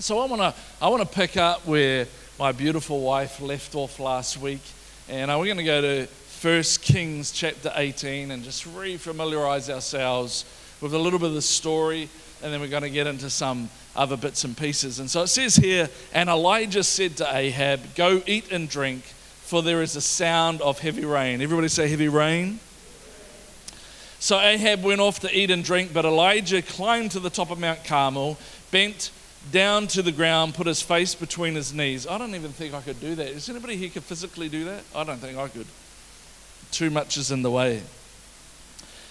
So I want to I want to pick up where my beautiful wife left off last week, and we're going to go to 1 Kings chapter 18 and just re-familiarize ourselves with a little bit of the story, and then we're going to get into some other bits and pieces. And so it says here, and Elijah said to Ahab, "Go eat and drink, for there is a sound of heavy rain." Everybody say heavy rain. So Ahab went off to eat and drink, but Elijah climbed to the top of Mount Carmel, bent down to the ground, put his face between his knees. I don't even think I could do that. Is anybody here could physically do that? I don't think I could. Too much is in the way.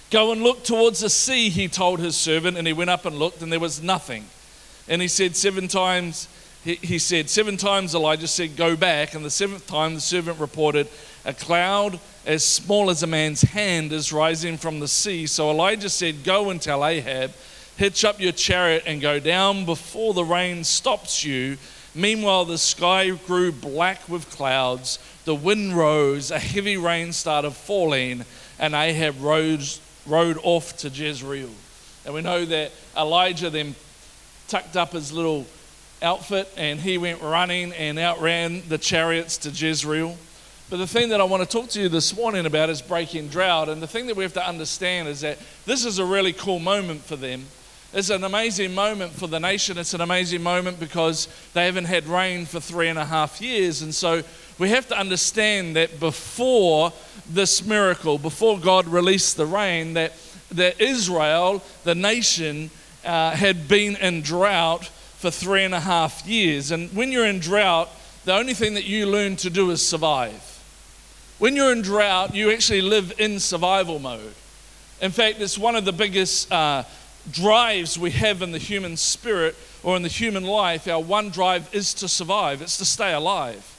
Go and look towards the sea, he told his servant, and he went up and looked, and there was nothing. And he said seven times, he, he said, seven times Elijah said, Go back. And the seventh time the servant reported, A cloud as small as a man's hand is rising from the sea. So Elijah said, Go and tell Ahab, hitch up your chariot and go down before the rain stops you. Meanwhile, the sky grew black with clouds, the wind rose, a heavy rain started falling, and Ahab rose, rode off to Jezreel. And we know that Elijah then tucked up his little outfit and he went running and outran the chariots to Jezreel. But the thing that I want to talk to you this morning about is breaking drought. And the thing that we have to understand is that this is a really cool moment for them. It's an amazing moment for the nation. It's an amazing moment because they haven't had rain for three and a half years. And so we have to understand that before this miracle, before God released the rain, that, that Israel, the nation, uh, had been in drought for three and a half years. And when you're in drought, the only thing that you learn to do is survive. When you're in drought, you actually live in survival mode. In fact, it's one of the biggest uh, drives we have in the human spirit or in the human life. Our one drive is to survive, it's to stay alive.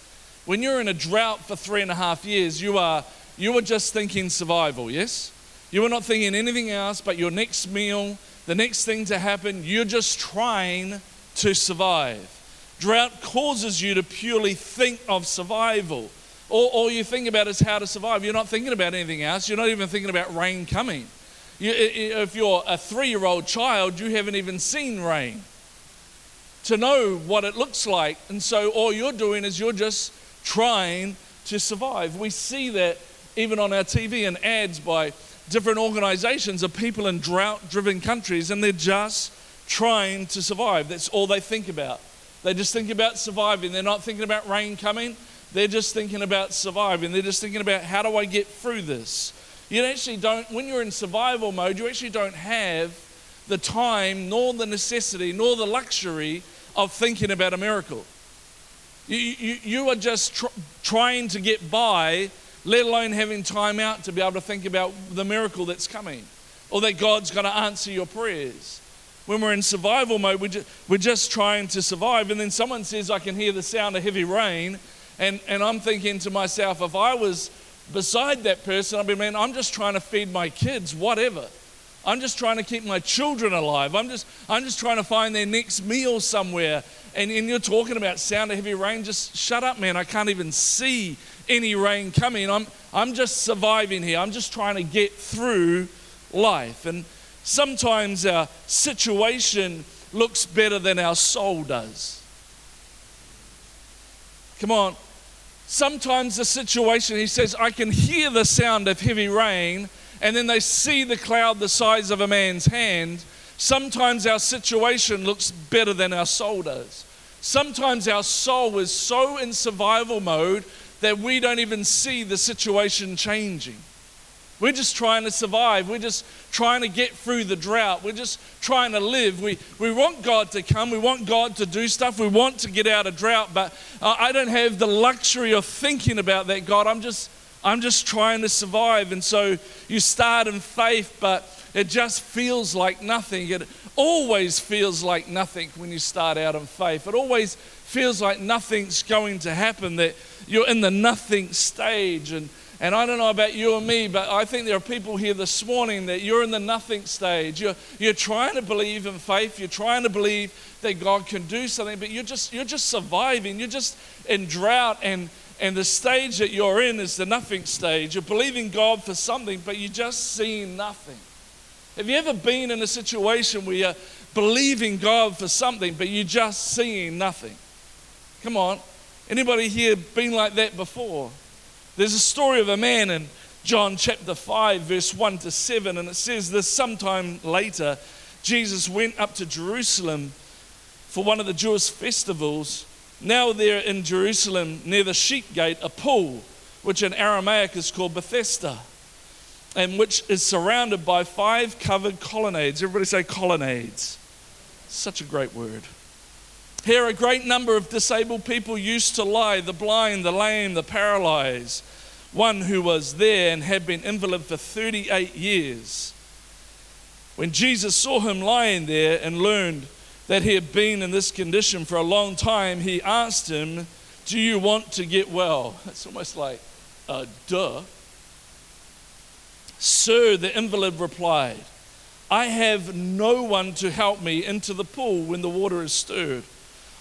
When you're in a drought for three and a half years, you are, you are just thinking survival, yes? You are not thinking anything else but your next meal, the next thing to happen. You're just trying to survive. Drought causes you to purely think of survival. All, all you think about is how to survive. You're not thinking about anything else. You're not even thinking about rain coming. You, if you're a three year old child, you haven't even seen rain to know what it looks like. And so all you're doing is you're just trying to survive. We see that even on our TV and ads by different organizations of people in drought driven countries, and they're just trying to survive. That's all they think about. They just think about surviving. They're not thinking about rain coming. They're just thinking about surviving. They're just thinking about how do I get through this? You actually don't, when you're in survival mode, you actually don't have the time, nor the necessity, nor the luxury of thinking about a miracle. You, you, you are just tr- trying to get by, let alone having time out to be able to think about the miracle that's coming or that God's going to answer your prayers. When we're in survival mode, we're just, we're just trying to survive. And then someone says, I can hear the sound of heavy rain. And, and I'm thinking to myself, if I was beside that person, I'd be, man, I'm just trying to feed my kids, whatever. I'm just trying to keep my children alive. I'm just, I'm just trying to find their next meal somewhere. And, and you're talking about sound of heavy rain. Just shut up, man. I can't even see any rain coming. I'm, I'm just surviving here. I'm just trying to get through life. And sometimes our situation looks better than our soul does. Come on. Sometimes the situation, he says, I can hear the sound of heavy rain, and then they see the cloud the size of a man's hand. Sometimes our situation looks better than our soul does. Sometimes our soul is so in survival mode that we don't even see the situation changing. We're just trying to survive. We're just trying to get through the drought. We're just trying to live. We, we want God to come. We want God to do stuff. We want to get out of drought, but I don't have the luxury of thinking about that, God. I'm just, I'm just trying to survive. And so you start in faith, but it just feels like nothing. It always feels like nothing when you start out in faith. It always feels like nothing's going to happen, that you're in the nothing stage. And and I don't know about you or me, but I think there are people here this morning that you're in the nothing stage. You're, you're trying to believe in faith. You're trying to believe that God can do something, but you're just, you're just surviving. You're just in drought, and, and the stage that you're in is the nothing stage. You're believing God for something, but you're just seeing nothing. Have you ever been in a situation where you're believing God for something, but you're just seeing nothing. Come on. Anybody here been like that before? There's a story of a man in John chapter 5, verse 1 to 7, and it says this sometime later, Jesus went up to Jerusalem for one of the Jewish festivals. Now, there in Jerusalem, near the sheep gate, a pool, which in Aramaic is called Bethesda, and which is surrounded by five covered colonnades. Everybody say colonnades. Such a great word. Here, a great number of disabled people used to lie the blind, the lame, the paralyzed. One who was there and had been invalid for 38 years. When Jesus saw him lying there and learned that he had been in this condition for a long time, he asked him, Do you want to get well? It's almost like, uh, duh. Sir, the invalid replied, I have no one to help me into the pool when the water is stirred.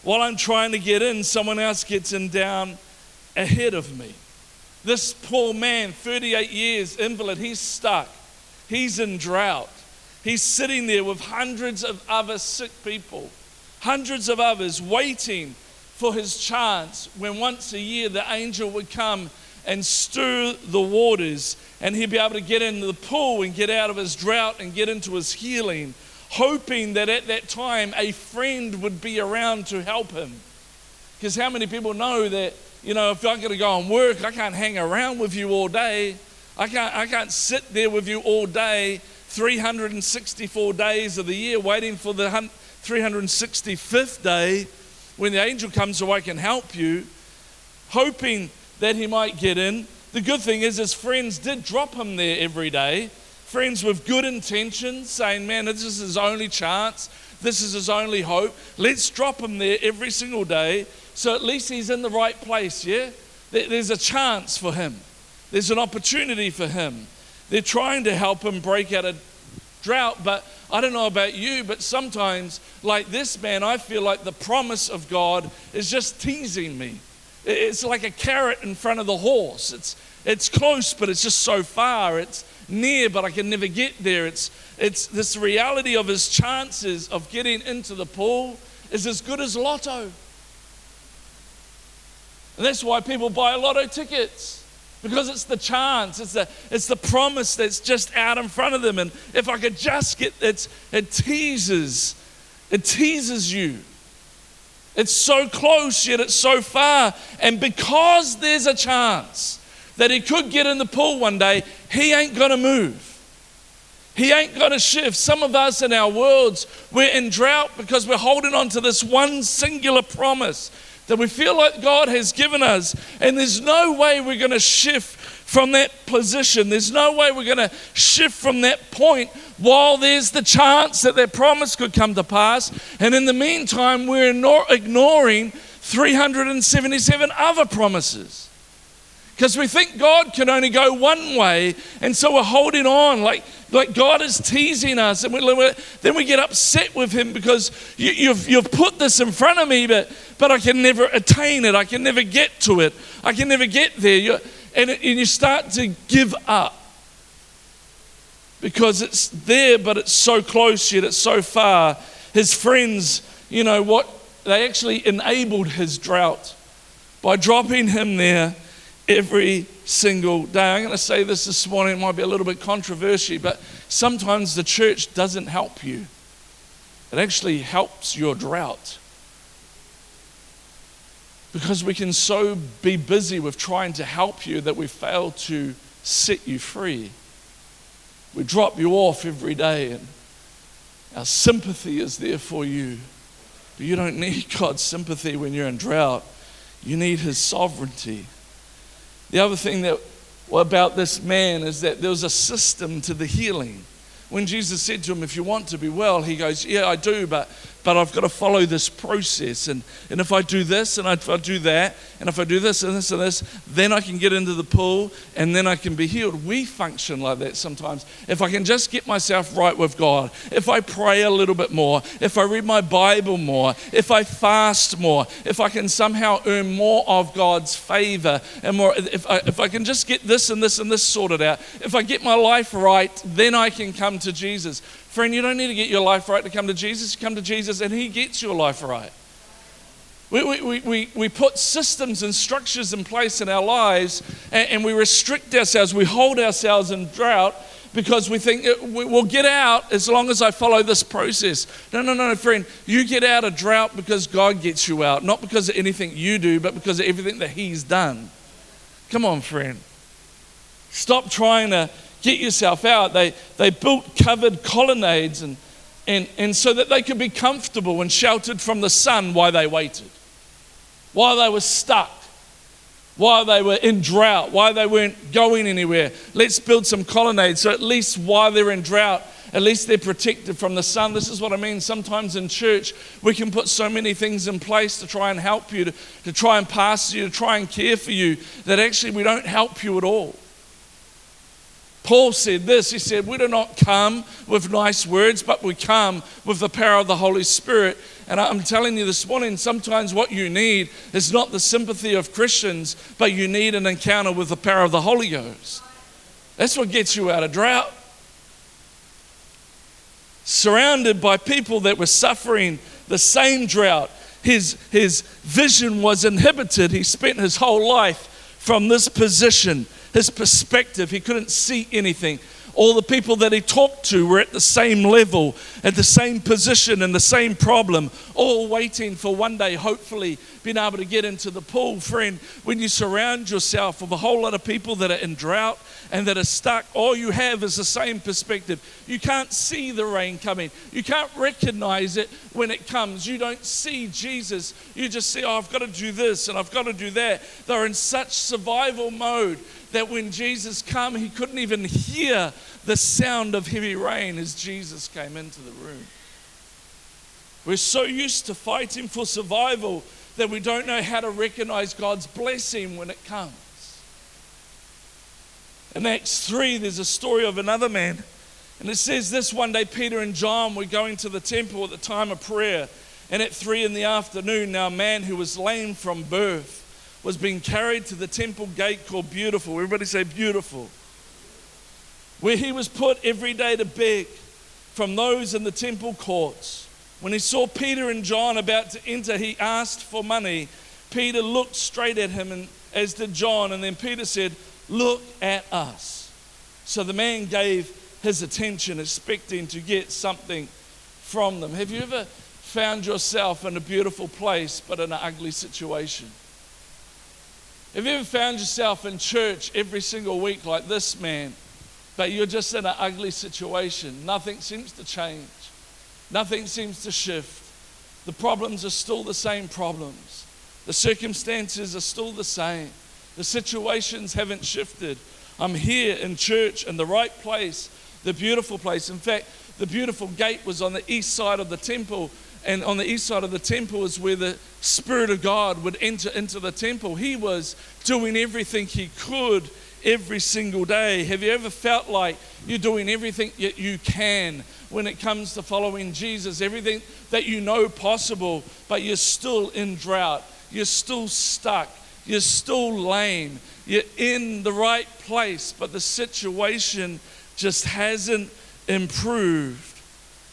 While I'm trying to get in, someone else gets in down ahead of me. This poor man, 38 years, invalid, he's stuck. He's in drought. He's sitting there with hundreds of other sick people, hundreds of others waiting for his chance when once a year the angel would come and stir the waters and he'd be able to get into the pool and get out of his drought and get into his healing hoping that at that time a friend would be around to help him. Because how many people know that, you know, if I'm going to go and work, I can't hang around with you all day. I can't, I can't sit there with you all day, 364 days of the year, waiting for the 365th day when the angel comes so I can help you, hoping that he might get in. The good thing is, his friends did drop him there every day friends with good intentions, saying, Man, this is his only chance. This is his only hope. Let's drop him there every single day so at least he's in the right place, yeah? There's a chance for him, there's an opportunity for him. They're trying to help him break out of drought, but I don't know about you, but sometimes, like this man, I feel like the promise of God is just teasing me. It's like a carrot in front of the horse. It's, it's close, but it's just so far. It's, near, but I can never get there. It's, it's this reality of his chances of getting into the pool is as good as lotto. And that's why people buy lotto tickets. Because it's the chance, it's the, it's the promise that's just out in front of them. And if I could just get it, it teases, it teases you. It's so close, yet it's so far. And because there's a chance, that he could get in the pool one day, he ain't going to move. He ain't going to shift. Some of us in our worlds, we're in drought because we're holding on to this one singular promise that we feel like God has given us, and there's no way we're going to shift from that position. There's no way we're going to shift from that point while there's the chance that that promise could come to pass. And in the meantime, we're ignoring 377 other promises because we think God can only go one way, and so we're holding on like, like God is teasing us, and we, then we get upset with Him because you, you've, you've put this in front of me, but, but I can never attain it, I can never get to it, I can never get there. you and, and you start to give up because it's there, but it's so close yet it's so far. His friends, you know what, they actually enabled his drought by dropping him there every single day. I'm going to say this this morning, it might be a little bit controversial, but sometimes the church doesn't help you. It actually helps your drought. Because we can so be busy with trying to help you that we fail to set you free. We drop you off every day, and our sympathy is there for you. But you don't need God's sympathy when you're in drought, you need His sovereignty. The other thing that about this man is that there was a system to the healing. When Jesus said to him, If you want to be well, he goes, Yeah, I do, but but I've got to follow this process. And, and if I do this and if I do that, and if I do this and this and this, then I can get into the pool and then I can be healed. We function like that sometimes. If I can just get myself right with God, if I pray a little bit more, if I read my Bible more, if I fast more, if I can somehow earn more of God's favor and more, if I, if I can just get this and this and this sorted out, if I get my life right, then I can come to Jesus Friend, you don't need to get your life right to come to Jesus. You come to Jesus and He gets your life right. We, we, we, we put systems and structures in place in our lives and, and we restrict ourselves. We hold ourselves in drought because we think we'll get out as long as I follow this process. No, no, no, friend. You get out of drought because God gets you out, not because of anything you do, but because of everything that He's done. Come on, friend. Stop trying to get yourself out. They, they built covered colonnades and, and, and so that they could be comfortable and sheltered from the sun while they waited, while they were stuck, while they were in drought, while they weren't going anywhere. Let's build some colonnades so at least while they're in drought, at least they're protected from the sun. This is what I mean. Sometimes in church, we can put so many things in place to try and help you, to, to try and pass you, to try and care for you, that actually we don't help you at all. Paul said this He said, We do not come with nice words, but we come with the power of the Holy Spirit. And I'm telling you this morning, sometimes what you need is not the sympathy of Christians, but you need an encounter with the power of the Holy Ghost. That's what gets you out of drought. Surrounded by people that were suffering the same drought, his, his vision was inhibited. He spent his whole life from this position his perspective. He couldn't see anything. All the people that he talked to were at the same level, at the same position, and the same problem, all waiting for one day, hopefully, being able to get into the pool. Friend, when you surround yourself with a whole lot of people that are in drought and that are stuck, all you have is the same perspective. You can't see the rain coming, you can't recognize it when it comes. You don't see Jesus. You just see, oh, I've got to do this and I've got to do that. They're in such survival mode that when Jesus came, he couldn't even hear the sound of heavy rain as Jesus came into the room. We're so used to fighting for survival that we don't know how to recognize God's blessing when it comes. In Acts 3, there's a story of another man. And it says this one day, Peter and John were going to the temple at the time of prayer. And at three in the afternoon, now a man who was lame from birth was being carried to the temple gate called Beautiful. Everybody say Beautiful. Where he was put every day to beg from those in the temple courts. When he saw Peter and John about to enter, he asked for money. Peter looked straight at him, and as did John. And then Peter said, Look at us. So the man gave his attention, expecting to get something from them. Have you ever found yourself in a beautiful place but in an ugly situation? Have you ever found yourself in church every single week like this man, but you're just in an ugly situation? Nothing seems to change, nothing seems to shift. The problems are still the same problems, the circumstances are still the same, the situations haven't shifted. I'm here in church in the right place, the beautiful place. In fact, the beautiful gate was on the east side of the temple and on the east side of the temple is where the Spirit of God would enter into the temple. He was doing everything he could every single day. Have you ever felt like you're doing everything that you can when it comes to following Jesus? Everything that you know possible, but you're still in drought, you're still stuck, you're still lame, you're in the right place, but the situation just hasn't improved.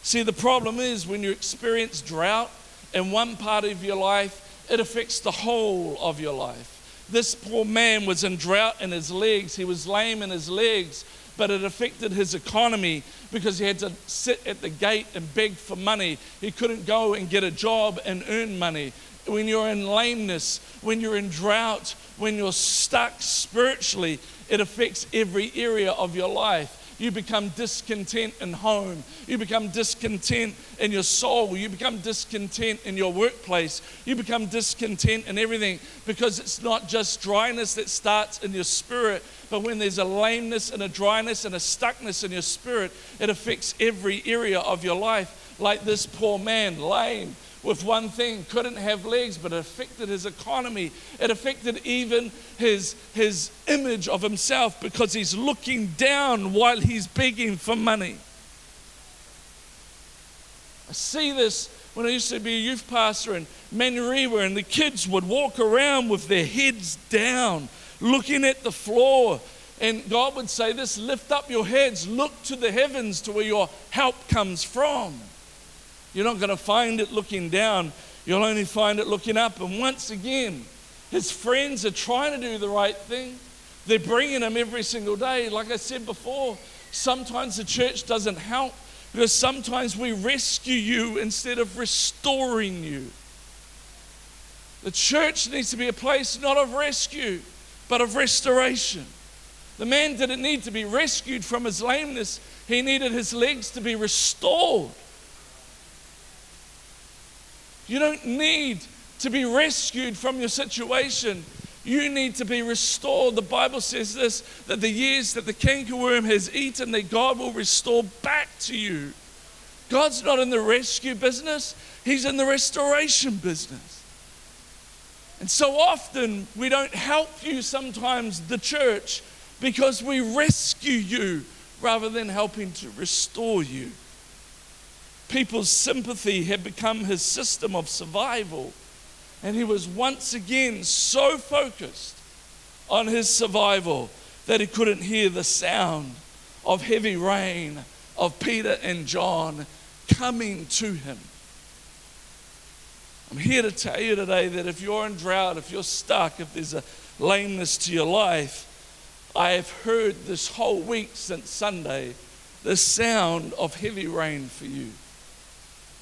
See, the problem is when you experience drought in one part of your life, it affects the whole of your life. This poor man was in drought in his legs, he was lame in his legs, but it affected his economy because he had to sit at the gate and beg for money. He couldn't go and get a job and earn money. When you're in lameness, when you're in drought, when you're stuck spiritually, it affects every area of your life. You become discontent in home. You become discontent in your soul. You become discontent in your workplace. You become discontent in everything because it's not just dryness that starts in your spirit, but when there's a lameness and a dryness and a stuckness in your spirit, it affects every area of your life. Like this poor man, lame with one thing, couldn't have legs, but it affected his economy. It affected even his, his image of himself because he's looking down while he's begging for money. I see this when I used to be a youth pastor in Manurewa, and the kids would walk around with their heads down, looking at the floor, And God would say this lift up your heads, look to the heavens to where your help comes from. You're not going to find it looking down, you'll only find it looking up. And once again, his friends are trying to do the right thing. They're bringing him every single day. Like I said before, sometimes the church doesn't help because sometimes we rescue you instead of restoring you. The church needs to be a place not of rescue, but of restoration. The man didn't need to be rescued from his lameness, he needed his legs to be restored. You don't need to be rescued from your situation. You need to be restored. The Bible says this that the years that the cankerworm has eaten, that God will restore back to you. God's not in the rescue business, He's in the restoration business. And so often we don't help you sometimes, the church, because we rescue you rather than helping to restore you. People's sympathy had become his system of survival, and he was once again so focused on his survival that he couldn't hear the sound of heavy rain of Peter and John coming to him. I'm here to tell you today that if you're in drought, if you're stuck, if there's a lameness to your life, I have heard this whole week since Sunday the sound of heavy rain for you.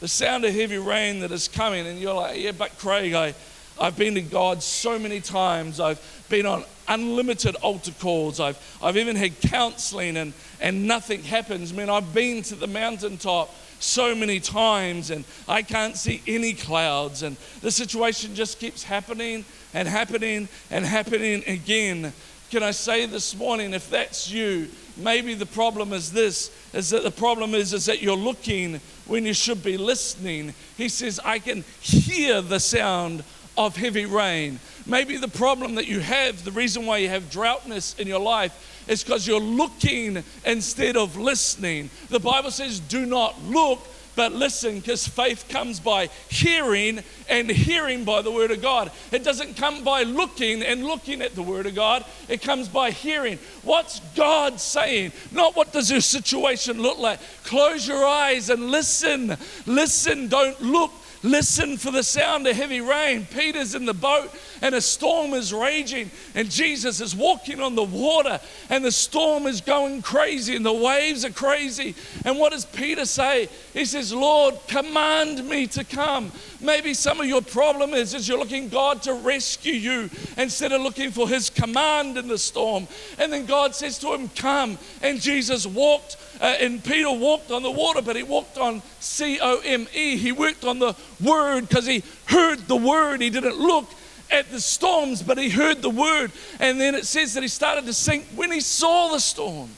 The sound of heavy rain that is coming, and you're like, yeah, but Craig, I, I've been to God so many times. I've been on unlimited altar calls. I've, I've even had counseling, and, and nothing happens. I mean, I've been to the mountaintop so many times, and I can't see any clouds, and the situation just keeps happening and happening and happening again. Can I say this morning, if that's you, maybe the problem is this is that the problem is is that you're looking when you should be listening. He says i can hear the sound of heavy rain. Maybe the problem that you have the reason why you have droughtness in your life is because you're looking instead of listening. The bible says do not look but listen, because faith comes by hearing and hearing by the Word of God. It doesn't come by looking and looking at the Word of God, it comes by hearing. What's God saying? Not what does your situation look like. Close your eyes and listen. Listen, don't look Listen for the sound of heavy rain. Peter's in the boat and a storm is raging, and Jesus is walking on the water, and the storm is going crazy, and the waves are crazy. And what does Peter say? He says, Lord, command me to come. Maybe some of your problem is, is you're looking God to rescue you instead of looking for his command in the storm. And then God says to him, Come. And Jesus walked uh, and Peter walked on the water, but he walked on C O M E. He worked on the word because he heard the word. He didn't look at the storms, but he heard the word. And then it says that he started to sink when he saw the storms.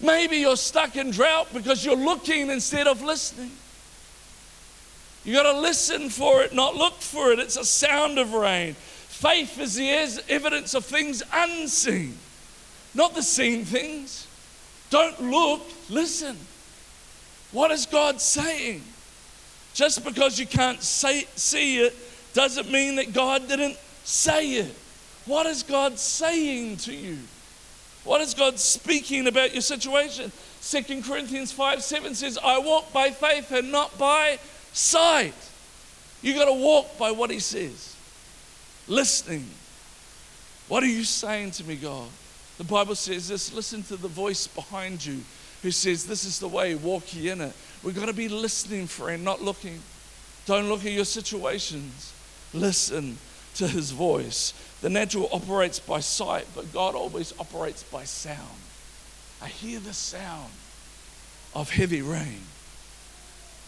Maybe you're stuck in drought because you're looking instead of listening. You got to listen for it, not look for it. It's a sound of rain. Faith is the evidence of things unseen, not the seen things. Don't look, listen. What is God saying? Just because you can't say, see it doesn't mean that God didn't say it. What is God saying to you? What is God speaking about your situation? 2 Corinthians 5 7 says, I walk by faith and not by sight. You got to walk by what He says. Listening. What are you saying to me, God? The Bible says this listen to the voice behind you who says, This is the way, walk ye in it. We've got to be listening, friend, not looking. Don't look at your situations. Listen to his voice. The natural operates by sight, but God always operates by sound. I hear the sound of heavy rain.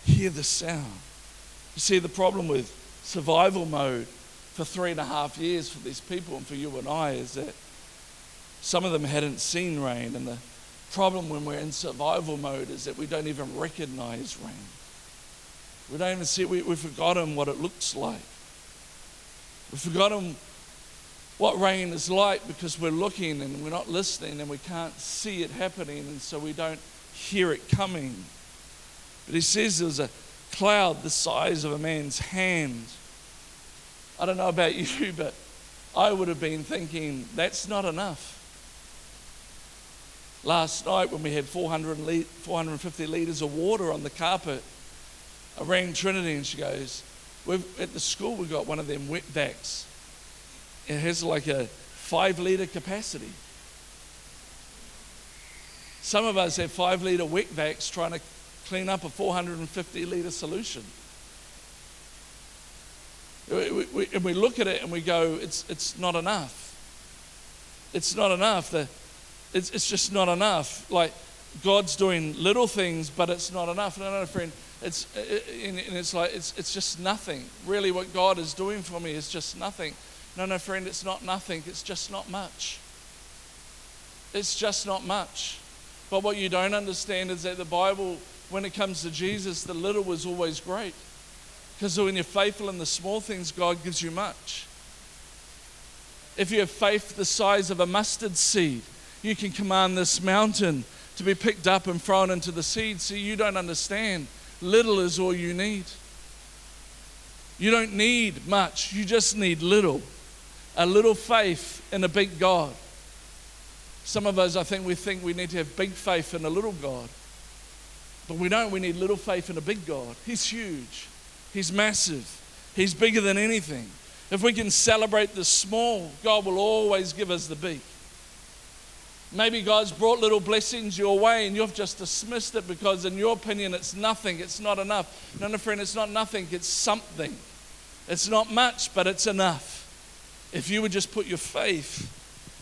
Hear the sound. You see, the problem with survival mode for three and a half years for these people and for you and I is that some of them hadn't seen rain, and the problem when we're in survival mode is that we don't even recognize rain. We don't even see it. We, we've forgotten what it looks like. We've forgotten what rain is like because we're looking and we're not listening and we can't see it happening, and so we don't hear it coming. But he says there's a cloud the size of a man's hand. I don't know about you, but I would have been thinking that's not enough. Last night, when we had 400 le- 450 litres of water on the carpet, I rang Trinity and she goes, At the school, we've got one of them wet vacs. It has like a five litre capacity. Some of us have five litre wet vacs trying to clean up a 450 litre solution. We, we, and we look at it and we go, it's, it's not enough. It's not enough. The, it's, it's just not enough. Like, God's doing little things, but it's not enough. No, no, friend. It's, uh, uh, it, and it's like, it's, it's just nothing. Really, what God is doing for me is just nothing. No, no, friend, it's not nothing. It's just not much. It's just not much. But what you don't understand is that the Bible, when it comes to Jesus, the little was always great. Because when you're faithful in the small things, God gives you much. If you have faith the size of a mustard seed, you can command this mountain to be picked up and thrown into the sea. See, you don't understand. Little is all you need. You don't need much, you just need little. A little faith in a big God. Some of us, I think, we think we need to have big faith in a little God. But we don't. We need little faith in a big God. He's huge. He's massive. He's bigger than anything. If we can celebrate the small, God will always give us the big. Maybe God's brought little blessings your way and you've just dismissed it because, in your opinion, it's nothing, it's not enough. No, no, friend, it's not nothing, it's something. It's not much, but it's enough. If you would just put your faith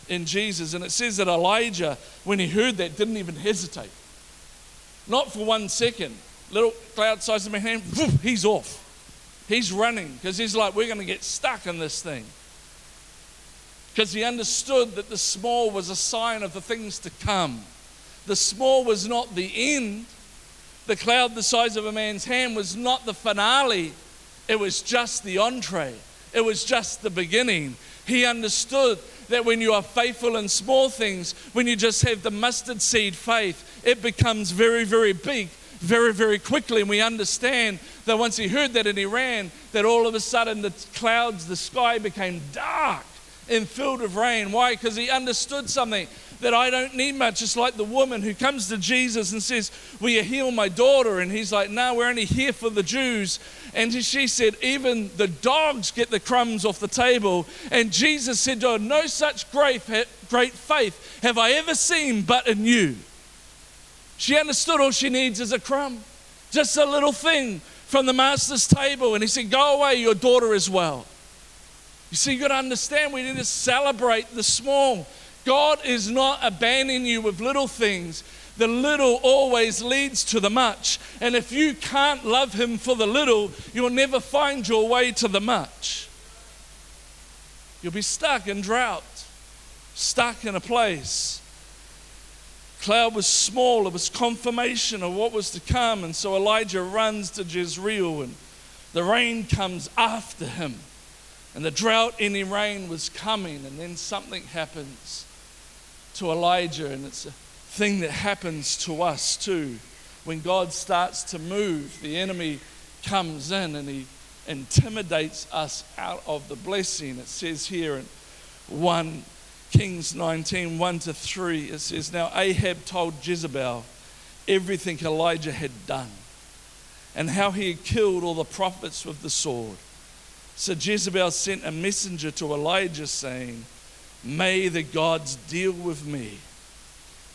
in Jesus. And it says that Elijah, when he heard that, didn't even hesitate. Not for one second little cloud size of my hand, he's off. He's running because he's like, we're going to get stuck in this thing. Because he understood that the small was a sign of the things to come. The small was not the end. The cloud the size of a man's hand was not the finale. It was just the entree. It was just the beginning. He understood that when you are faithful in small things, when you just have the mustard seed faith, it becomes very, very big very, very quickly. And we understand that once he heard that and he ran, that all of a sudden the clouds, the sky became dark and filled with rain. Why? Because he understood something that I don't need much. It's like the woman who comes to Jesus and says, Will you heal my daughter? And he's like, No, we're only here for the Jews. And she said, Even the dogs get the crumbs off the table. And Jesus said to her, No such great, great faith have I ever seen but in you. She understood all she needs is a crumb, just a little thing from the master's table. And he said, Go away, your daughter is well. You see, you've got to understand we need to celebrate the small. God is not abandoning you with little things. The little always leads to the much. And if you can't love Him for the little, you'll never find your way to the much. You'll be stuck in drought, stuck in a place cloud was small, it was confirmation of what was to come. And so Elijah runs to Jezreel, and the rain comes after him. And the drought any rain was coming, and then something happens to Elijah, and it's a thing that happens to us too. When God starts to move, the enemy comes in and he intimidates us out of the blessing. It says here in 1 Kings 19, 1 to 3, it says, Now Ahab told Jezebel everything Elijah had done and how he had killed all the prophets with the sword. So Jezebel sent a messenger to Elijah saying, May the gods deal with me,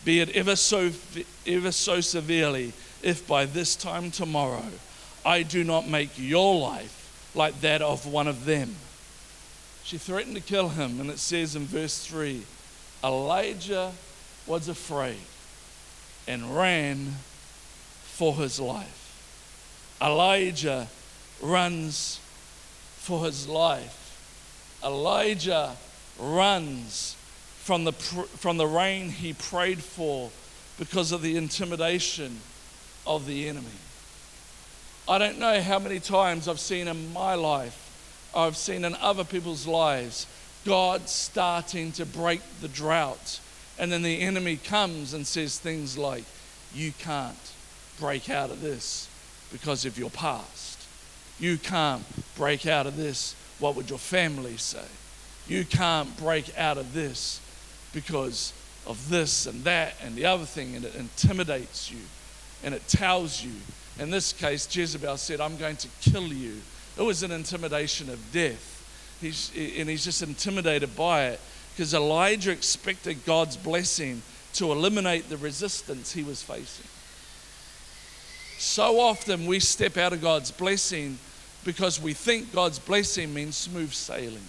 be it ever so, ever so severely, if by this time tomorrow I do not make your life like that of one of them. She threatened to kill him, and it says in verse 3 Elijah was afraid and ran for his life. Elijah runs for his life. Elijah runs from the, from the rain he prayed for because of the intimidation of the enemy. I don't know how many times I've seen in my life I've seen in other people's lives God starting to break the drought. And then the enemy comes and says things like, You can't break out of this because of your past. You can't break out of this. What would your family say? You can't break out of this because of this and that and the other thing, and it intimidates you and it tells you. In this case, Jezebel said, I'm going to kill you. It was an intimidation of death. He's, and he's just intimidated by it because Elijah expected God's blessing to eliminate the resistance he was facing. So often we step out of God's blessing because we think God's blessing means smooth sailing.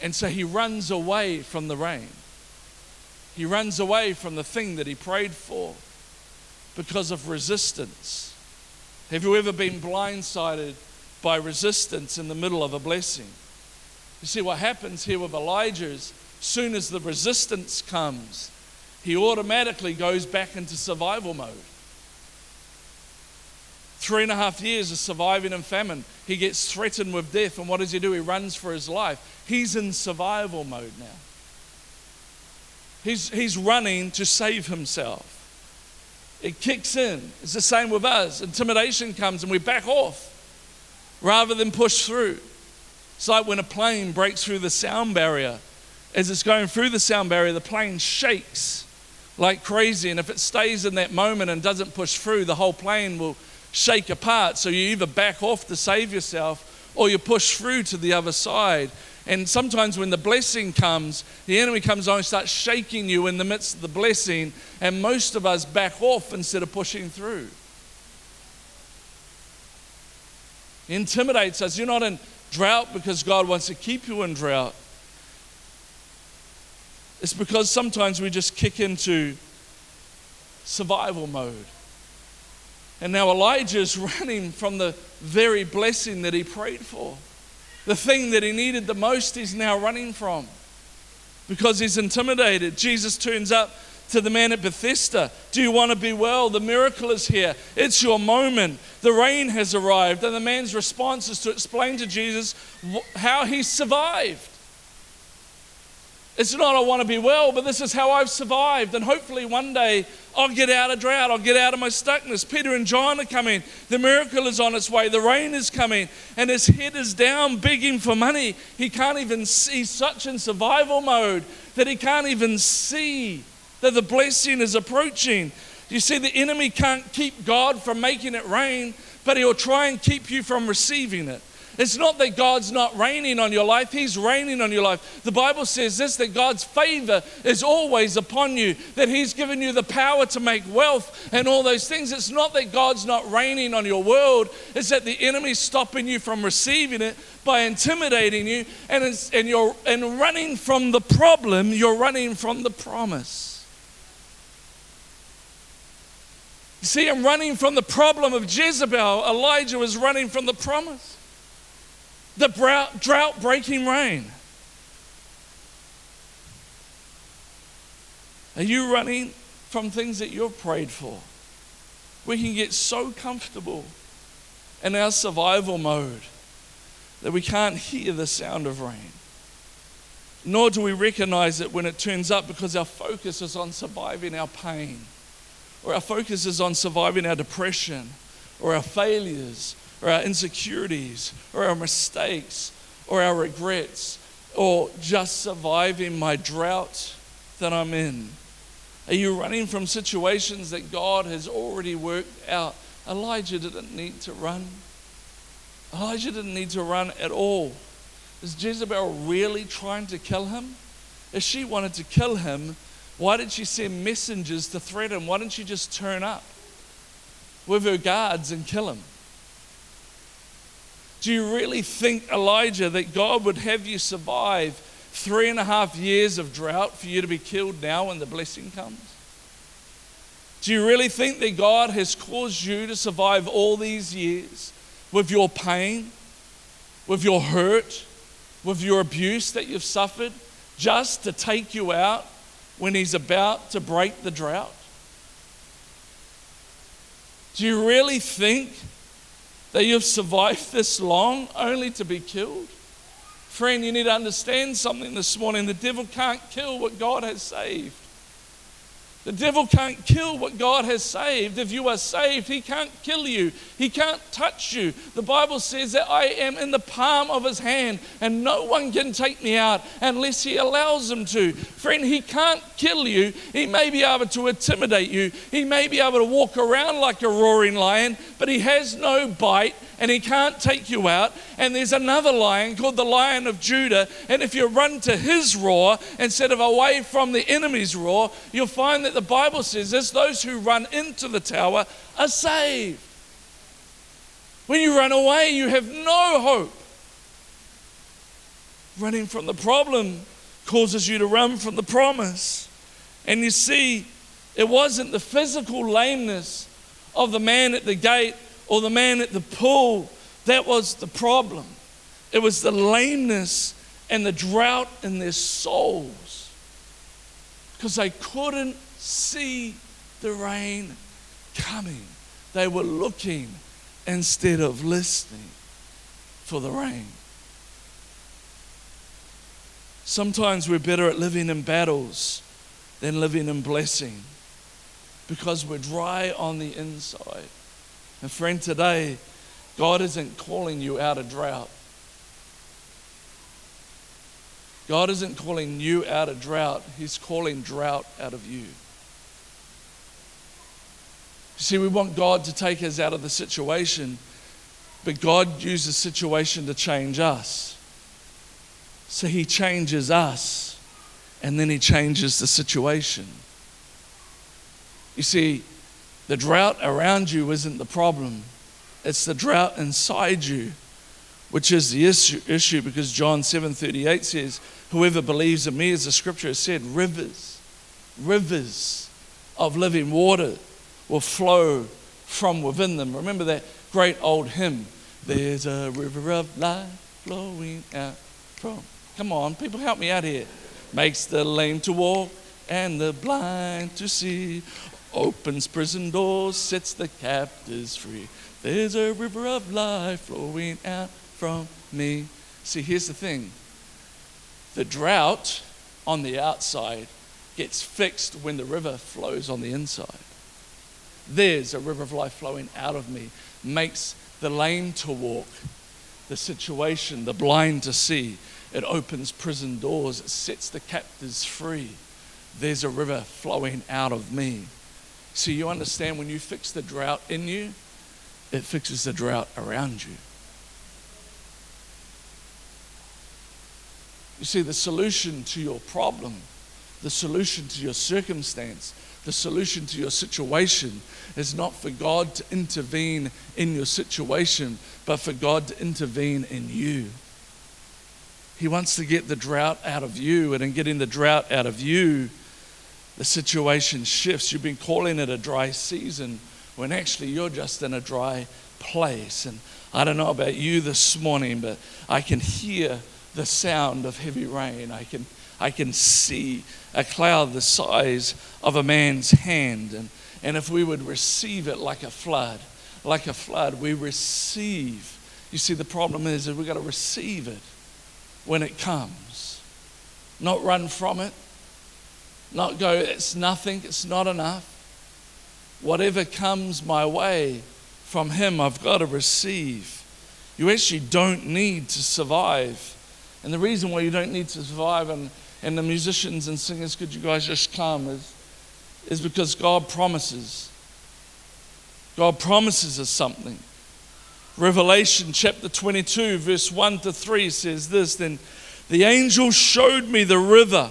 And so he runs away from the rain. He runs away from the thing that he prayed for because of resistance. Have you ever been blindsided by resistance in the middle of a blessing? You see, what happens here with Elijah is, soon as the resistance comes, he automatically goes back into survival mode. Three and a half years of surviving in famine. He gets threatened with death, and what does he do? He runs for his life. He's in survival mode now. He's, he's running to save himself. It kicks in. It's the same with us. Intimidation comes and we back off rather than push through. It's like when a plane breaks through the sound barrier. As it's going through the sound barrier, the plane shakes like crazy. And if it stays in that moment and doesn't push through, the whole plane will shake apart. So you either back off to save yourself or you push through to the other side. And sometimes when the blessing comes, the enemy comes on and starts shaking you in the midst of the blessing, and most of us back off instead of pushing through. Intimidates us. You're not in drought because God wants to keep you in drought. It's because sometimes we just kick into survival mode. And now Elijah's running from the very blessing that he prayed for. The thing that he needed the most, he's now running from because he's intimidated. Jesus turns up to the man at Bethesda Do you want to be well? The miracle is here. It's your moment. The rain has arrived. And the man's response is to explain to Jesus how he survived. It's not, I want to be well, but this is how I've survived. And hopefully one day I'll get out of drought. I'll get out of my stuckness. Peter and John are coming. The miracle is on its way. The rain is coming. And his head is down, begging for money. He can't even see, such in survival mode that he can't even see that the blessing is approaching. You see, the enemy can't keep God from making it rain, but he'll try and keep you from receiving it. It's not that God's not raining on your life, He's raining on your life. The Bible says this that God's favor is always upon you, that He's given you the power to make wealth and all those things. It's not that God's not raining on your world, it's that the enemy's stopping you from receiving it by intimidating you, and, and, you're, and running from the problem, you're running from the promise. You see, I'm running from the problem of Jezebel. Elijah was running from the promise the drought breaking rain. Are you running from things that you've prayed for? We can get so comfortable in our survival mode that we can't hear the sound of rain. Nor do we recognize it when it turns up because our focus is on surviving our pain, or our focus is on surviving our depression, or our failures, or our insecurities or our mistakes or our regrets or just surviving my drought that I'm in? Are you running from situations that God has already worked out? Elijah didn't need to run. Elijah didn't need to run at all. Is Jezebel really trying to kill him? If she wanted to kill him, why did she send messengers to threaten him? Why didn't she just turn up with her guards and kill him? Do you really think, Elijah, that God would have you survive three and a half years of drought for you to be killed now when the blessing comes? Do you really think that God has caused you to survive all these years with your pain, with your hurt, with your abuse that you've suffered, just to take you out when He's about to break the drought? Do you really think that you've survived this long only to be killed? Friend, you need to understand something this morning. The devil can't kill what God has saved. The devil can't kill what God has saved. If you are saved, he can't kill you. He can't touch you. The Bible says that I am in the palm of his hand and no one can take me out unless he allows him to. Friend, he can't kill you. He may be able to intimidate you. He may be able to walk around like a roaring lion, but he has no bite and he can't take you out. And there's another lion called the Lion of Judah. And if you run to his roar instead of away from the enemy's roar, you'll find that the Bible says this those who run into the tower are saved. When you run away, you have no hope. Running from the problem causes you to run from the promise. And you see, it wasn't the physical lameness of the man at the gate or the man at the pool. That was the problem. It was the lameness and the drought in their souls because they couldn't see the rain coming. They were looking instead of listening for the rain. Sometimes we're better at living in battles than living in blessing because we're dry on the inside. And friend, today, God isn't calling you out of drought. God isn't calling you out of drought, He's calling drought out of you. You see, we want God to take us out of the situation, but God uses situation to change us. So He changes us, and then He changes the situation. You see, the drought around you isn't the problem, it's the drought inside you, which is the issue, issue because John 7:38 says, Whoever believes in me, as the scripture has said, rivers, rivers of living water will flow from within them. Remember that great old hymn, There's a river of life flowing out from. Come on, people, help me out here. Makes the lame to walk and the blind to see opens prison doors, sets the captives free. There's a river of life flowing out from me. See, here's the thing the drought on the outside gets fixed when the river flows on the inside. There's a river of life flowing out of me, makes the lame to walk, the situation, the blind to see. It opens prison doors, it sets the captives free. There's a river flowing out of me. So you understand when you fix the drought in you, it fixes the drought around you. You see, the solution to your problem, the solution to your circumstance, the solution to your situation is not for God to intervene in your situation, but for God to intervene in you. He wants to get the drought out of you, and in getting the drought out of you, the situation shifts. You've been calling it a dry season when actually you're just in a dry place. And I don't know about you this morning, but I can hear the sound of heavy rain. I can, I can see a cloud the size of a man's hand. And, and if we would receive it like a flood, like a flood, we receive. You see, the problem is that we've got to receive it when it comes, not run from it, not go, it's nothing, it's not enough. Whatever comes my way from Him, I've got to receive. You actually don't need to survive. And the reason why you don't need to survive, and, and the musicians and singers, could you guys just come, is, is because God promises. God promises us something. Revelation chapter 22, verse 1 to 3 says this Then the angel showed me the river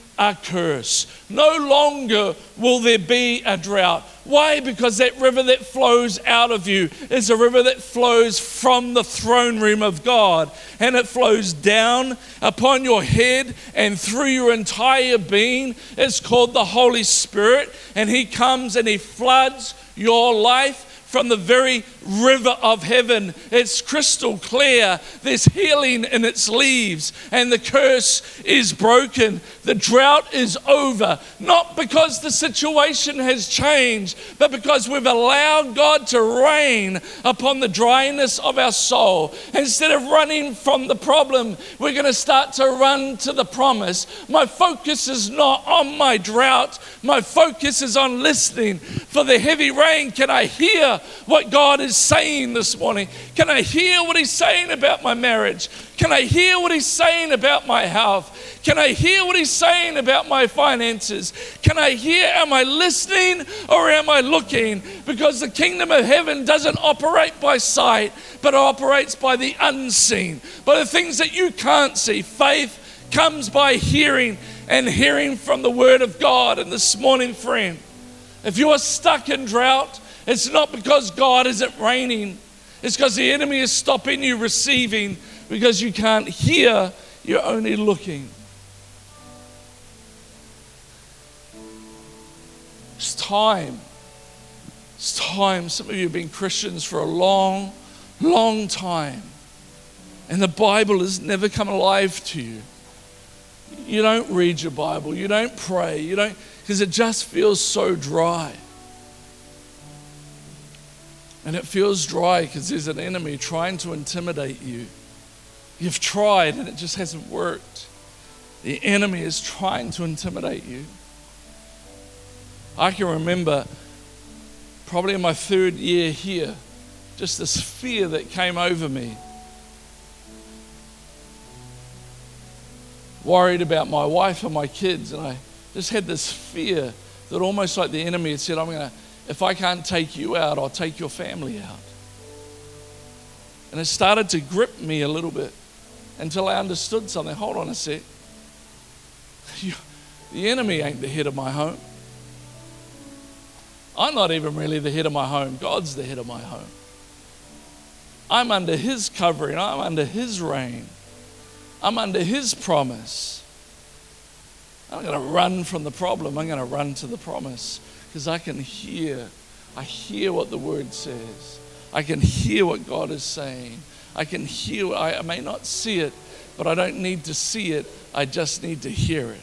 a curse. No longer will there be a drought. Why? Because that river that flows out of you is a river that flows from the throne room of God and it flows down upon your head and through your entire being. It's called the Holy Spirit, and He comes and He floods your life from the very river of heaven. It's crystal clear. There's healing in its leaves, and the curse is broken. The drought is over, not because the situation has changed, but because we've allowed God to rain upon the dryness of our soul. Instead of running from the problem, we're going to start to run to the promise. My focus is not on my drought, my focus is on listening for the heavy rain. Can I hear what God is saying this morning? Can I hear what He's saying about my marriage? Can I hear what He's saying about my health? Can I hear what He's saying about my finances? Can I hear, am I listening or am I looking? Because the kingdom of heaven doesn't operate by sight, but operates by the unseen, by the things that you can't see. Faith comes by hearing and hearing from the Word of God. And this morning, friend, if you are stuck in drought, it's not because God isn't raining, it's because the enemy is stopping you receiving because you can't hear, you're only looking. It's time. It's time. Some of you have been Christians for a long, long time. And the Bible has never come alive to you. You don't read your Bible, you don't pray, you don't, because it just feels so dry. And it feels dry because there's an enemy trying to intimidate you. You've tried and it just hasn't worked. The enemy is trying to intimidate you. I can remember probably in my third year here, just this fear that came over me. Worried about my wife and my kids, and I just had this fear that almost like the enemy had said, I'm going to if I can't take you out, I'll take your family out. And it started to grip me a little bit until I understood something. Hold on a sec. The enemy ain't the head of my home. I'm not even really the head of my home. God's the head of my home. I'm under His covering, I'm under His reign, I'm under His promise. I'm going to run from the problem, I'm going to run to the promise because I can hear. I hear what the word says. I can hear what God is saying. I can hear, I, may not see it, but I don't need to see it. I just need to hear it.